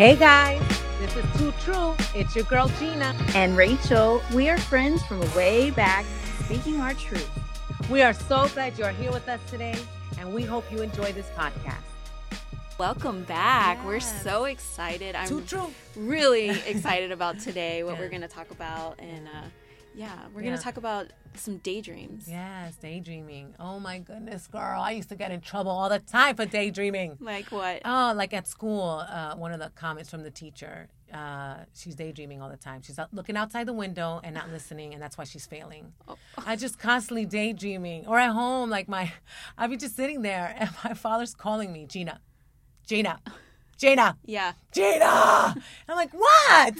Hey guys, this is Too True. It's your girl Gina. And Rachel, we are friends from way back, speaking our truth. We are so glad you're here with us today, and we hope you enjoy this podcast. Welcome back. Yes. We're so excited. I'm Too true. really excited about today, what Yeah. we're going to talk about. And uh, yeah, we're Yeah. going to talk about some daydreams. Yes, daydreaming. Oh my goodness, girl. I used to get in trouble all the time for daydreaming. Like what? Oh, like at school, uh, one of the comments from the teacher, uh, she's daydreaming all the time. She's out looking outside the window and not listening, and that's why she's failing. Oh. I just constantly daydreaming. Or at home, like my, I'd be just sitting there, and my father's calling me, Gina, Gina, Gina, Yeah. Gina. I'm like, what?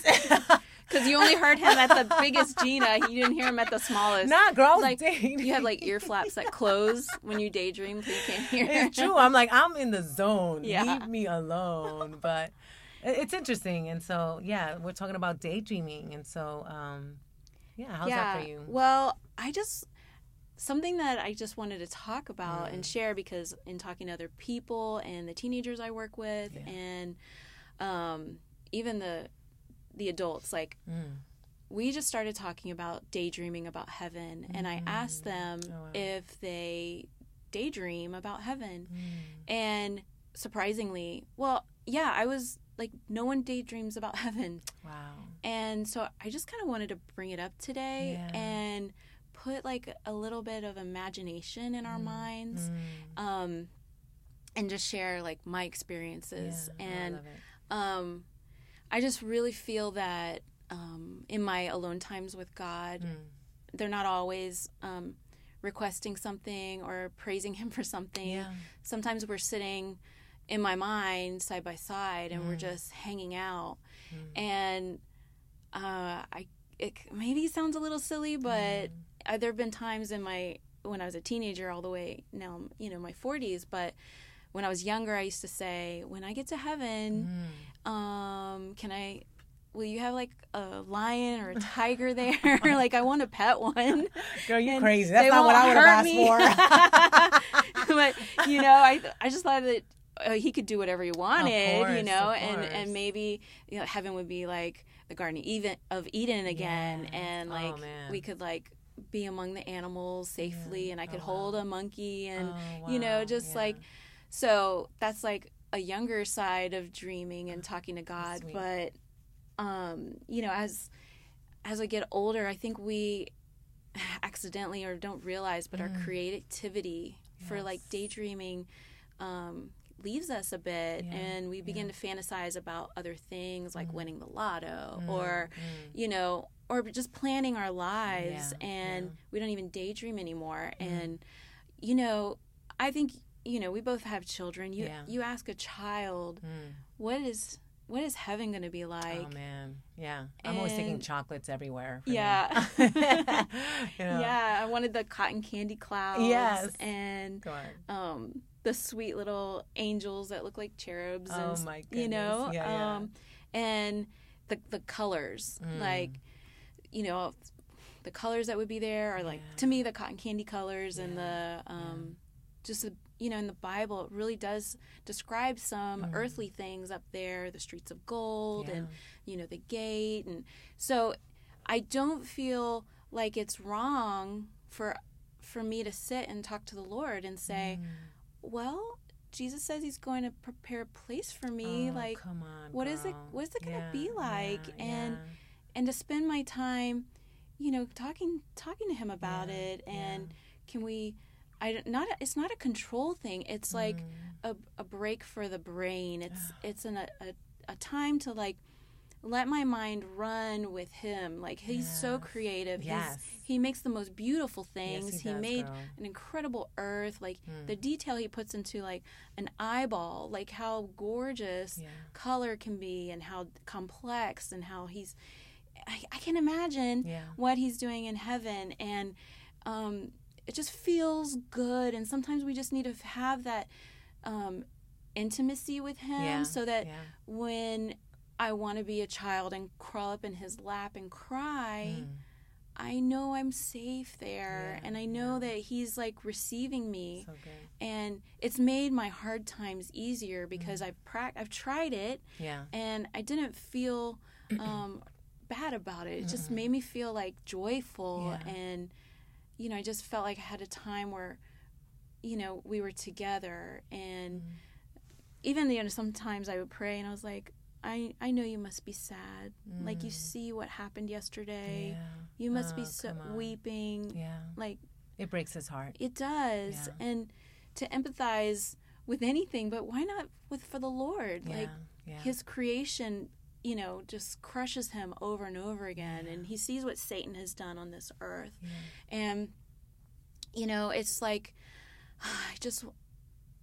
Because you only heard him at the biggest Gina. You didn't hear him at the smallest. nah, girl, like daydreaming. you have like ear flaps that close when you daydream, so you can't hear. it's true. I'm like, I'm in the zone. Yeah. Leave me alone. But it's interesting. And so, yeah, we're talking about daydreaming. And so, um, yeah, how's that for you? Well, I just something that I just wanted to talk about and share because in talking to other people and the teenagers I work with Yeah. and um, even the the adults, like Mm. we just started talking about daydreaming about heaven, and I asked them Oh, wow. if they daydream about heaven, Mm. and surprisingly, well, yeah, I was like, no one daydreams about heaven. Wow. And so I just kind of wanted to bring it up today Yeah. and put like a little bit of imagination in our minds Mm. um, and just share like my experiences. Yeah, and um, I just really feel that um, in my alone times with God, Mm. they're not always um, requesting something or praising Him for something. Yeah. Sometimes we're sitting in my mind side by side and we're Mm. just hanging out. Mm. And uh, I it maybe sounds a little silly, but uh, there have been times in my when I was a teenager, all the way now, you know, my 40s. But when I was younger, I used to say, when I get to heaven, Mm. Um, can I? Will you have like a lion or a tiger there? like I want to pet one. Girl, you And crazy. That's not what I would have asked me. for. but you know, I I just thought that uh, he could do whatever he wanted, you know, and and maybe you know heaven would be like the Garden of Eden, of Eden again, Yes. and Oh, like man. we could like be among the animals safely, Yeah. and I could Oh, hold wow. a monkey, and Oh, you know, just Yeah. like so that's like a younger side of dreaming and talking to God, sweet. but um, you know, as as I get older, I think we accidentally or don't realize, but our Mm. creativity for like daydreaming um, leaves us a bit, Yeah, and we begin to fantasize about other things like Mhm. winning the lotto Mm, or mm. you know, or just planning our lives, Yeah, and yeah. we don't even daydream anymore. Mm. And you know, I think you know we both have children. You Yeah. you ask a child, Mm. what is what is heaven going to be like? oh man, yeah. I'm always taking and- chocolates everywhere. Yeah. You know? Yeah, I wanted the cotton candy clouds. Yes. And um, the sweet little angels that look like cherubs. Oh, and, my You know, goodness. Yeah, yeah. um, and the the colors, Mm. like you know, the colors that would be there are like Yeah. to me the cotton candy colors and the um, just the, you know in the Bible it really does describe some Mm. earthly things up there, the streets of gold Yeah. and you know the gate and so I don't feel like it's wrong for for me to sit and talk to the Lord and say, Mm. well, Jesus says he's going to prepare a place for me Oh, like come on, what is it what is it going to Yeah, be like yeah, and and to spend my time you know talking talking to him about it and can we I not it's not a control thing it's like Mm. a, a break for the brain it's it's an, a, a, time to like let my mind run with him like he's so Yes. creative He's- Yes. he makes the most beautiful things Yes, he, he does, made girl. an incredible earth like Mm. the detail he puts into like an eyeball like how gorgeous Yeah. color can be and how complex and how he's i, I can imagine Yeah. what he's doing in heaven and um, it just feels good and sometimes we just need to have that um, intimacy with him Yeah, so that yeah. when i want to be a child and crawl up in his lap and cry Mm. I know I'm safe there Yeah, and I know that he's like receiving me So and it's made my hard times easier Mm-hmm. because I've prac- I've tried it Yeah. and I didn't feel um, bad about it. It just made me feel like joyful and you know I just felt like I had a time where you know we were together and Mm-hmm. even you know sometimes I would pray and I was like I I know you must be sad like you Mm. see what happened yesterday Yeah. you must be Oh, so weeping Yeah. like It breaks his heart. it does Yeah. and to empathize with anything but why not with for the Lord Yeah. like his creation you know just crushes him over and over again and he sees what satan has done on this earth Yeah. and you know it's like i just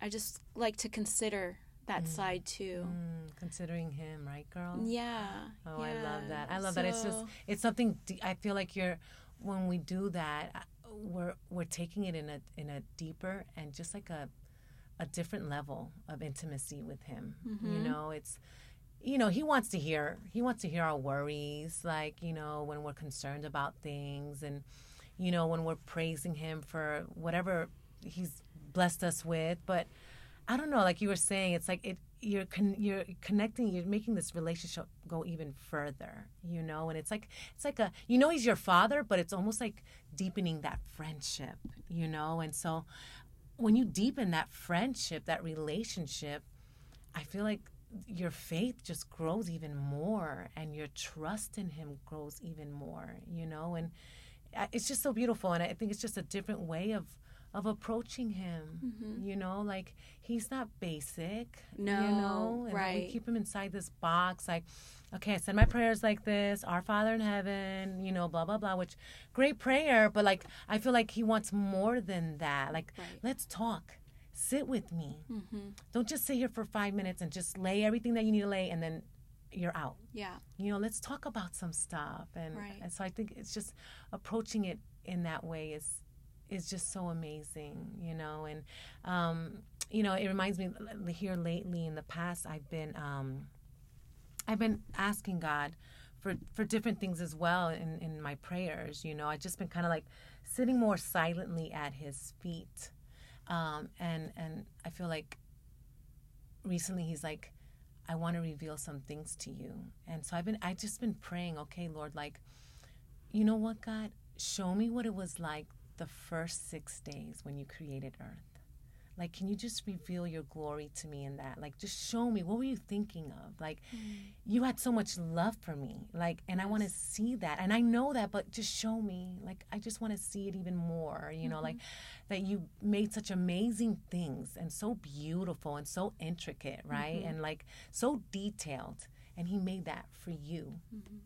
i just like to consider that side too Mm, considering him, right, girl? yeah Oh, I love that. I love that. It's just it's something. I feel like you're when we do that, uh, we're we're taking it in a in a deeper and just like a a different level of intimacy with him. Mm-hmm. You know, it's you know he wants to hear he wants to hear our worries, like you know when we're concerned about things and you know when we're praising him for whatever he's blessed us with, but. I don't know, like you were saying, it's like it you're con- you're connecting, you're making this relationship go even further, you know, and it's like it's like a you know he's your father, but it's almost like deepening that friendship, you know, and so when you deepen that friendship, that relationship, I feel like your faith just grows even more and your trust in him grows even more, you know, and uh, it's just so beautiful and I think it's just a different way of of approaching him. Mm-hmm. You know, like he's not basic. you No, know, and right. We keep him inside this box, like, okay, I said my prayers like this, Our Father in heaven, you know, blah blah blah. Which great prayer, but like I feel like he wants more than that. Like, Right. let's talk. Sit with me. Mm-hmm. Don't just sit here for five minutes and just lay everything that you need to lay, and then you're out yeah you know let's talk about some stuff and, Right. and so i think it's just approaching it in that way is is just so amazing you know and um you know it reminds me here lately in the past i've been um i've been asking god for for different things as well in in my prayers you know i've just been kind of like sitting more silently at his feet um and and i feel like recently he's like I want to reveal some things to you. And so I've been I just been praying, okay, Lord, like you know what, God? Show me what it was like the first 6 days when you created earth. Like can you just reveal your glory to me in that? Like just show me what were you thinking of? Like mm-hmm. you had so much love for me. Like and I want to see that. And I know that, but just show me. Like I just want to see it even more, you know, like mm-hmm. that you made such amazing things and so beautiful and so intricate, right? Mm-hmm. And like so detailed. And he made that for you.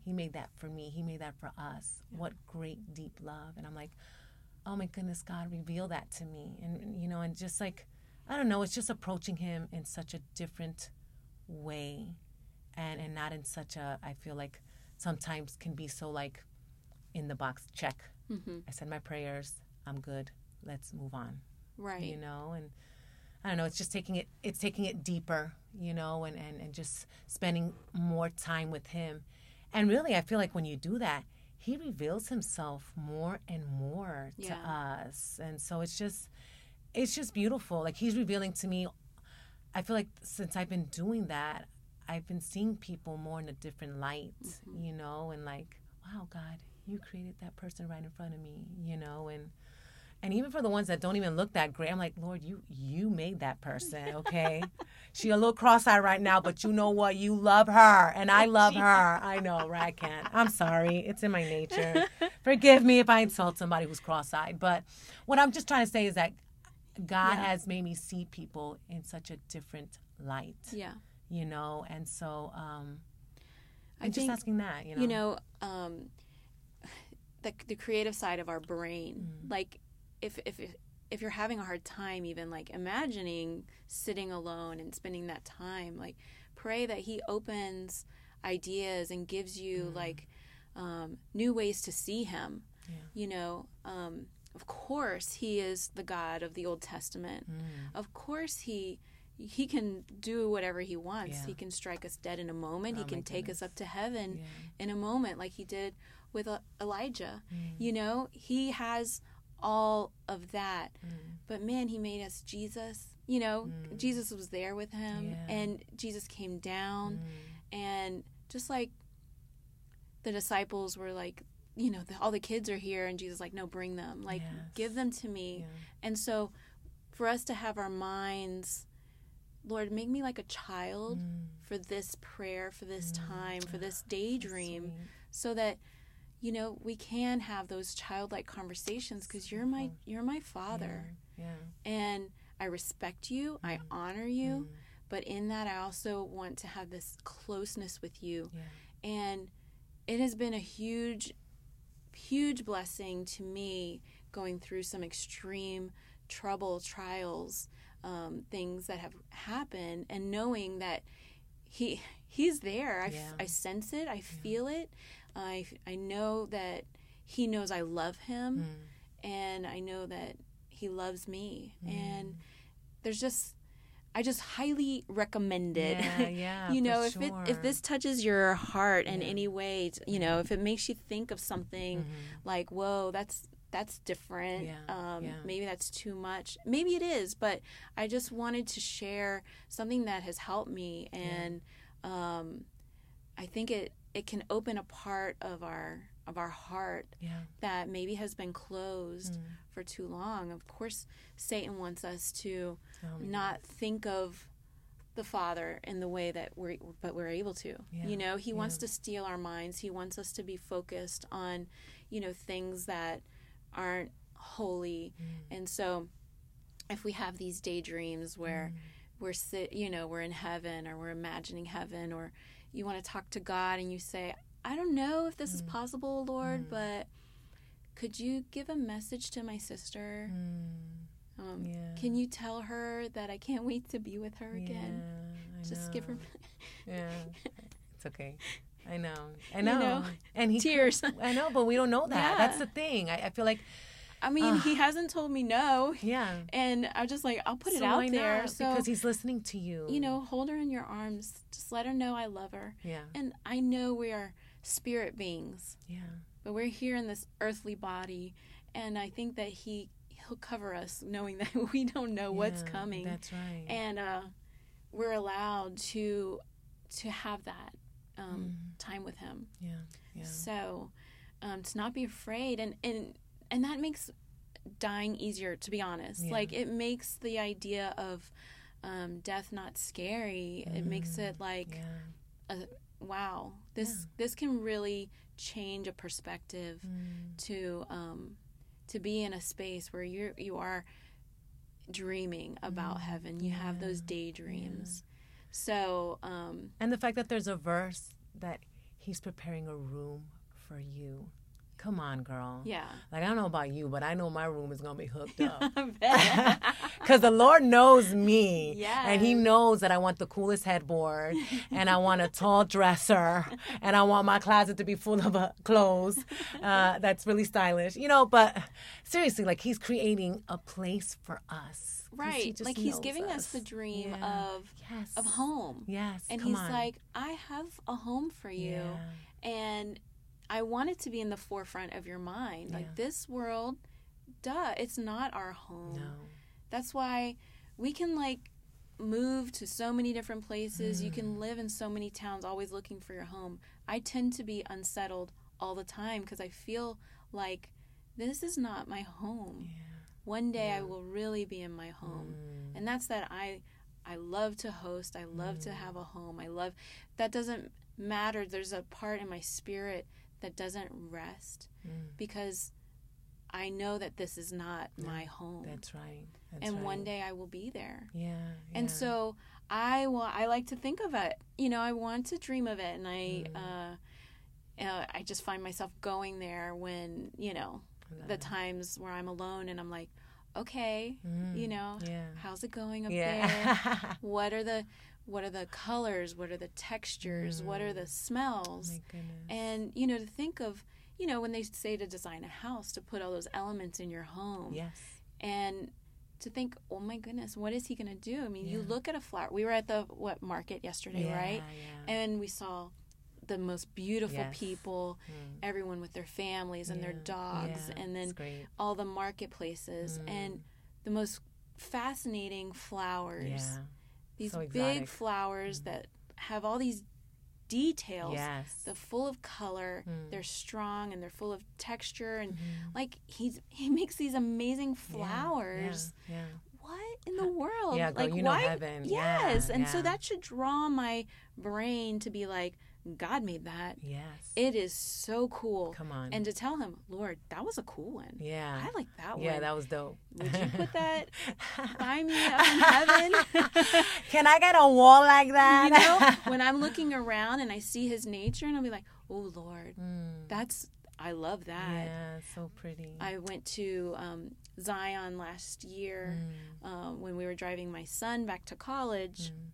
He made that for me. He made that for us. What great deep love. And I'm like, oh my goodness, God, reveal that to me. And, you know, and just like, I don't know, it's just approaching Him in such a different way and, and not in such a, I feel like sometimes can be so like in the box, check. mm-hmm. I said my prayers, I'm good, let's move on, right you know? And I don't know, it's just taking it, it's taking it deeper, you know, and, and, and just spending more time with Him. And really, I feel like when you do that, he reveals himself more and more to Yeah. us. And so it's just it's just beautiful. Like he's revealing to me i feel like since i've been doing that i've been seeing people more in a different light mm-hmm. you know and like wow god you created that person right in front of me you know and and even for the ones that don't even look that great i'm like lord you you made that person okay? She a little cross-eyed right now but you know what? You love her and i love her. I know right i can't i'm sorry. It's in my nature. Forgive me if i insult somebody who's cross-eyed but what i'm just trying to say is that god Yeah. has made me see people in such a different light yeah. you know? And so um i'm just asking that you know? you know um the, the creative side of our brain Mm. like if if if you're having a hard time even like imagining sitting alone and spending that time like pray that he opens ideas and gives you Mm. like um, new ways to see him Yeah. you know um, of course he is the god of the old testament Mm. of course he he can do whatever he wants Yeah. he can strike us dead in a moment Oh, he can take us up to heaven Yeah. in a moment like he did with Elijah. You know, he has all of that. Mm. But man, he made us Jesus. You know, mm. Jesus was there with him Yeah. and Jesus came down mm. and just like the disciples were like, you know, the, all the kids are here and Jesus like, no, bring them. Like Yes. give them to me. Yeah. And so for us to have our minds Lord, make me like a child for this prayer, for this time, for ah, this daydream, so that you know we can have those childlike conversations because you're my you're my father Yeah. and I respect you, I honor you, but in that I also want to have this closeness with you. Yeah. And it has been a huge huge blessing to me going through some extreme trouble, trials, um, things that have happened, and knowing that he he's there. I, f- Yeah. I sense it. I feel it. I I know that he knows I love him, and I know that he loves me. And there's just I just highly recommend it. Yeah, yeah, you know, if it if this touches your heart in any way, you know, if it makes you think of something like, "Whoa, that's that's different." Mm-hmm. Yeah, um, yeah. Maybe that's too much. Maybe it is, but I just wanted to share something that has helped me, and um, I think it it can open a part of our of our heart Yeah. that maybe has been closed Mm. for too long. Of course, Satan wants us to Oh, not think of the Father in the way that we're, but we're able to. Yeah, You know, He wants to steal our minds. He wants us to be focused on, you know, things that aren't holy. Mm. And so, if we have these daydreams where we're sit, you know, we're in heaven or we're imagining heaven, or you want to talk to God and you say, I don't know if Mm. this is possible, Lord, but could you give a message to my sister? Um, Mm. Yeah. Can you tell her that I can't wait to be with her again? Yeah, I Just give her. Yeah. It's okay. I know. I You know. know, and he tears. I know, but we don't know that. That's the thing. I, I feel like I mean, he hasn't told me no, yeah. and I'm just like, I'll put it So out there. So because he's listening to you. you know, hold her in your arms. Just let her know I love her. Yeah. And I know we are spirit beings, Yeah. but we're here in this earthly body, and I think that he he'll cover us, knowing that we don't know what's coming. That's right. and uh, we're allowed to to have that um, time with him. yeah. Yeah. So um, to not be afraid, and and and that makes dying easier. To be honest, Yeah. like it makes the idea of um, death not scary. It makes it like, Mm, Yeah. wow, this this can really change a perspective Mm. to um, to be in a space where you you are dreaming about heaven. You have those daydreams. So um, And the fact that there's a verse that he's preparing a room for you. Come on, girl. yeah. Like I don't know about you, but I know my room is gonna be hooked up. I bet. Because the Lord knows me. Yes. And He knows that I want the coolest headboard and I want a tall dresser and I want my closet to be full of uh, clothes uh, that's really stylish. You know, but seriously, like He's creating a place for us right just like he's giving us the dream Yeah. of Yes. of home Yes. and come he's on. like i have a home for you Yeah. and i want it to be in the forefront of your mind. Yeah. like this world duh it's not our home. No. that's why we can like move to so many different places. You Mm. can live in so many towns always looking for your home. I tend to be unsettled all the time because i feel like this is not my home. One day i will really be in my home. Mm. and that's that i i love to host. I love to have a home. I love that doesn't matter. There's a part in my spirit that doesn't rest Mm. because i know that this is not my home That's right. That's and right. one day i will be there Yeah. and so i will i like to think of it you know i want to dream of it and i Mm. uh, uh i just find myself going there when you know the times where i'm alone and i'm like okay you know Mm. Yeah. how's it going up Yeah. there what are the what are the colors what are the textures what are the smells Mm. My goodness. and you know to think of you know when they say to design a house to put all those elements in your home yes. and to think oh my goodness what is he going to do i mean you look at a flower we were at the what market yesterday Yeah, right Yeah. and we saw the most beautiful Yes. people, Mm. everyone with their families and their dogs, yeah, and then all the marketplaces Mm. and the most fascinating flowers. Yeah. These so big flowers Mm. that have all these details. Yes. They're full of color. Mm. They're strong and they're full of texture and Mhm. like he's he makes these amazing flowers. Yeah. yeah. What in the world? Yeah, girl, like you know why? heaven. Yes, Yeah, and so that should draw my brain to be like, God made that. Yes. It is so cool. Come on. And to tell him, Lord, that was a cool one. yeah. I like that one. yeah, that was dope. Would you put that by me up in heaven? Can I get a wall like that? you know, when I'm looking around and I see his nature, and I'll be like, oh Lord, Mm. that's I love that. Yeah, so pretty. I went to um, Zion last year Mm, um, when we were driving my son back to college. mm.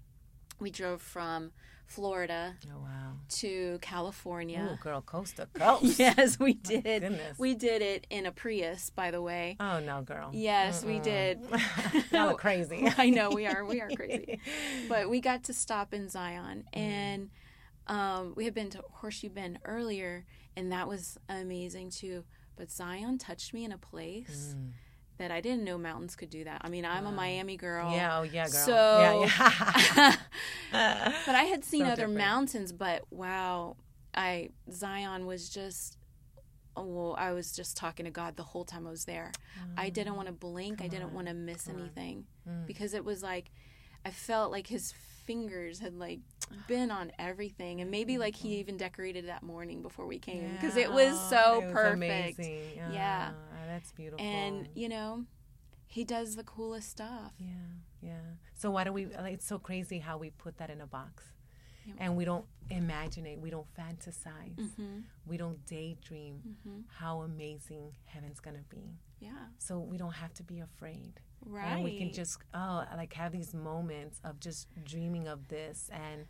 We drove from Florida Oh wow. to Ooh, California. girl, coast to coast. yes, we did. We did it in a Prius, by the way. oh no, girl. Yes, we Mm-mm. did. Y'all crazy. I know we are. We are crazy. but we got to stop in Zion, and um, we had been to Horseshoe Bend earlier, and that was amazing too. But Zion touched me in a place Mm. That I didn't know mountains could do that. I mean, I'm a Miami girl. Yeah, oh yeah, girl. So- yeah, yeah. but I had seen So other different. mountains, but wow, I Zion was just. Oh, well, I was just talking to God the whole time I was there. I didn't want to blink. I didn't want to miss come anything Mm. because it was like I felt like his fingers had like been on everything, and maybe like he even decorated that morning before we came because it was so it was perfect. amazing. Yeah. Ah, that's beautiful. And you know, he does the coolest stuff. yeah, yeah. So why don't we? like, It's so crazy how we put that in a box, Yeah. and we don't imagine it. We don't fantasize. hmm We don't daydream hmm how amazing heaven's gonna be. Yeah, So we don't have to be afraid. Right. and we can just oh like have these moments of just dreaming of this. And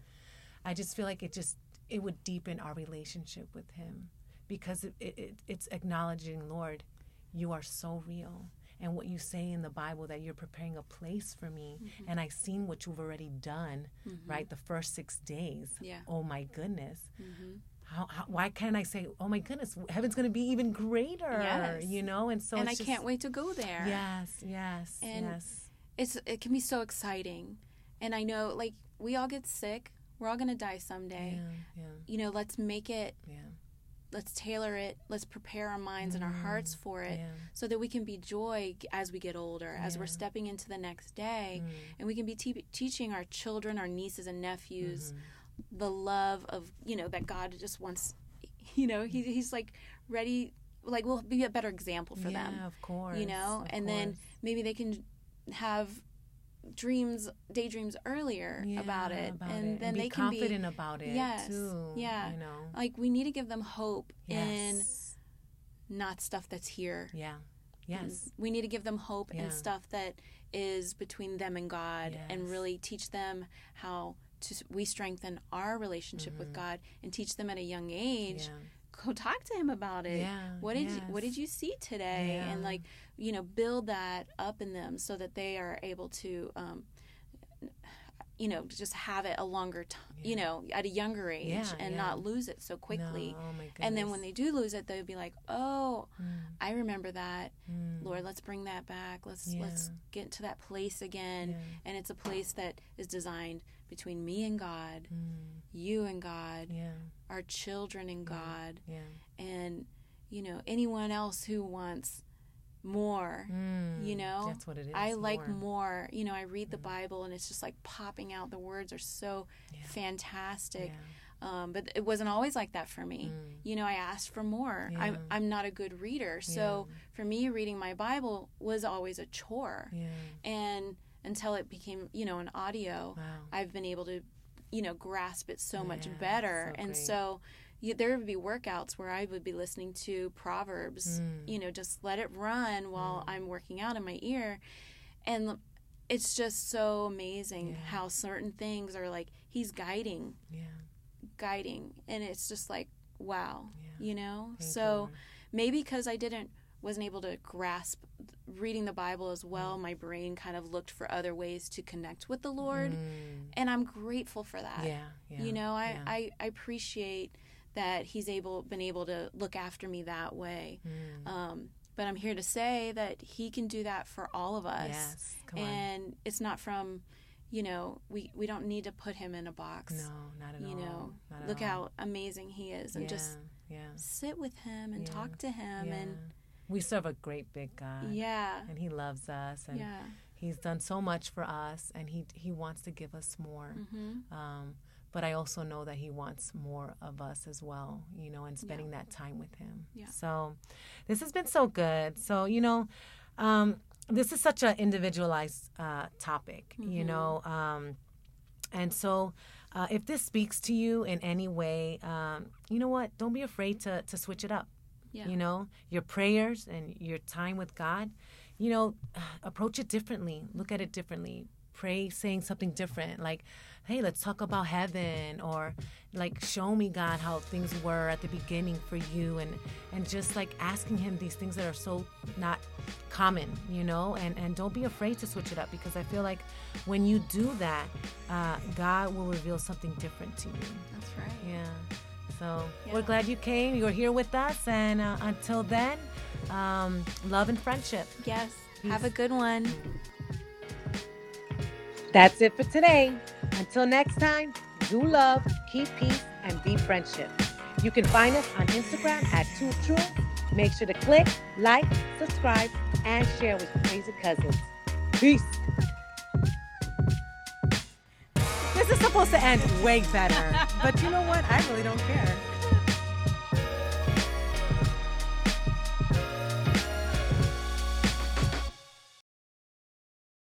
i just feel like it just it would deepen our relationship with him because it, it, it- it's acknowledging lord you are so real. And what you say in the bible that you're preparing a place for me. And i've seen what you've already done right the first six days. Yeah. oh my goodness. Hmm how, how, why can't I say, oh my goodness, heaven's going to be even greater, Yes. you know? And so and I just- can't wait to go there. Yes, yes, And yes. it's it can be so exciting, and I know like we all get sick. We're all gonna die someday. Yeah, yeah, You know, let's make it. yeah. Let's tailor it. Let's prepare our minds and our hearts for it. yeah. so that we can be joy as we get older, as we're stepping into the next day, Mm. and we can be te- teaching our children, our nieces and nephews, Mm-hmm. The love of you know that God just wants. You know, he, he's like ready. Like we'll be a better example for yeah, them. of course. You know, and then maybe they can have dreams, daydreams earlier about it, about and it. then be they can be confident about it Yes, too. yeah. you know. like we need to give them hope in Yes. not stuff that's here. Yeah. Yes. We need to give them hope Yeah. and stuff that is between them and God and really teach them how to we strengthen our relationship with God and teach them at a young age. Mm-hmm. Yeah. Go talk to him about it. Yeah, What did you, what did you see today? And like, you know, build that up in them so that they are able to um you know, just have it a longer time, you know, at a younger age Yeah, and yeah. not lose it so quickly. No, oh my. And then when they do lose it, they'll be like, "Oh, Mm, I remember that. mm, Lord, let's bring that back. Let's let's get to that place again. yeah, And it's a place that is designed between me and God, mm, you and God, yeah, our children and God, yeah. and you know anyone else who wants more. Mm, You know, that's what it is. I like more. more. You know, I read the Bible and it's just like popping out. The words are so Yeah. fantastic. Yeah. Um, but it wasn't always like that for me. Mm. You know, I asked for more. Yeah. I'm I'm not a good reader, so for me, reading my Bible was always a chore. Yeah. And until it became, you know, an audio, Wow. I've been able to, you know, grasp it so much better. so and so you, there would be workouts where I would be listening to Proverbs, Mm. you know, just let it run while I'm working out in my ear. And it's just so amazing Yeah. how certain things are like, he's guiding, Yeah. guiding. And it's just like, wow, Yeah. you know? Thank so Lord. maybe because I didn't wasn't able to grasp reading the Bible as well. My brain kind of looked for other ways to connect with the Lord, Mm. and I'm grateful for that. Yeah, yeah. you know, I, yeah. I I appreciate that He's able been able to look after me that way. Mm. Um, but I'm here to say that He can do that for all of us, Yes, come on. and it's not from, you know, we we don't need to put Him in a box. No, not at you all. You know, Not at look all. how amazing He is, and yeah, just yeah, sit with Him and talk to Him, and we serve a great big God. yeah, And He loves us, and yeah. He's done so much for us, and He He wants to give us more. hmm Um, but I also know that He wants more of us as well, you know, and spending that time with Him. Yeah. So this has been so good. So, you know, um, this is such an individualized uh, topic, you Mhm. know. Um, and so uh, if this speaks to you in any way, um, you know what? Don't be afraid to, to switch it up. Yeah. You know, your prayers and your time with God, you know, approach it differently. Look at it differently. Pray saying something different, like, hey, let's talk about heaven, or like, show me, God, how things were at the beginning for you, and, and just like asking Him these things that are so not common, you know, and, and don't be afraid to switch it up because I feel like when you do that, uh, God will reveal something different to you. That's right. Yeah. So we're glad you came. You're here with us. And uh, until then, um, love and friendship. Yes. Have a good one. That's it for today. Until next time, do love, keep peace, and be friendship. You can find us on Instagram at Two True. Make sure to click, like, subscribe, and share with your crazy cousins. Peace. Supposed to end way better, but you know what? I really don't care.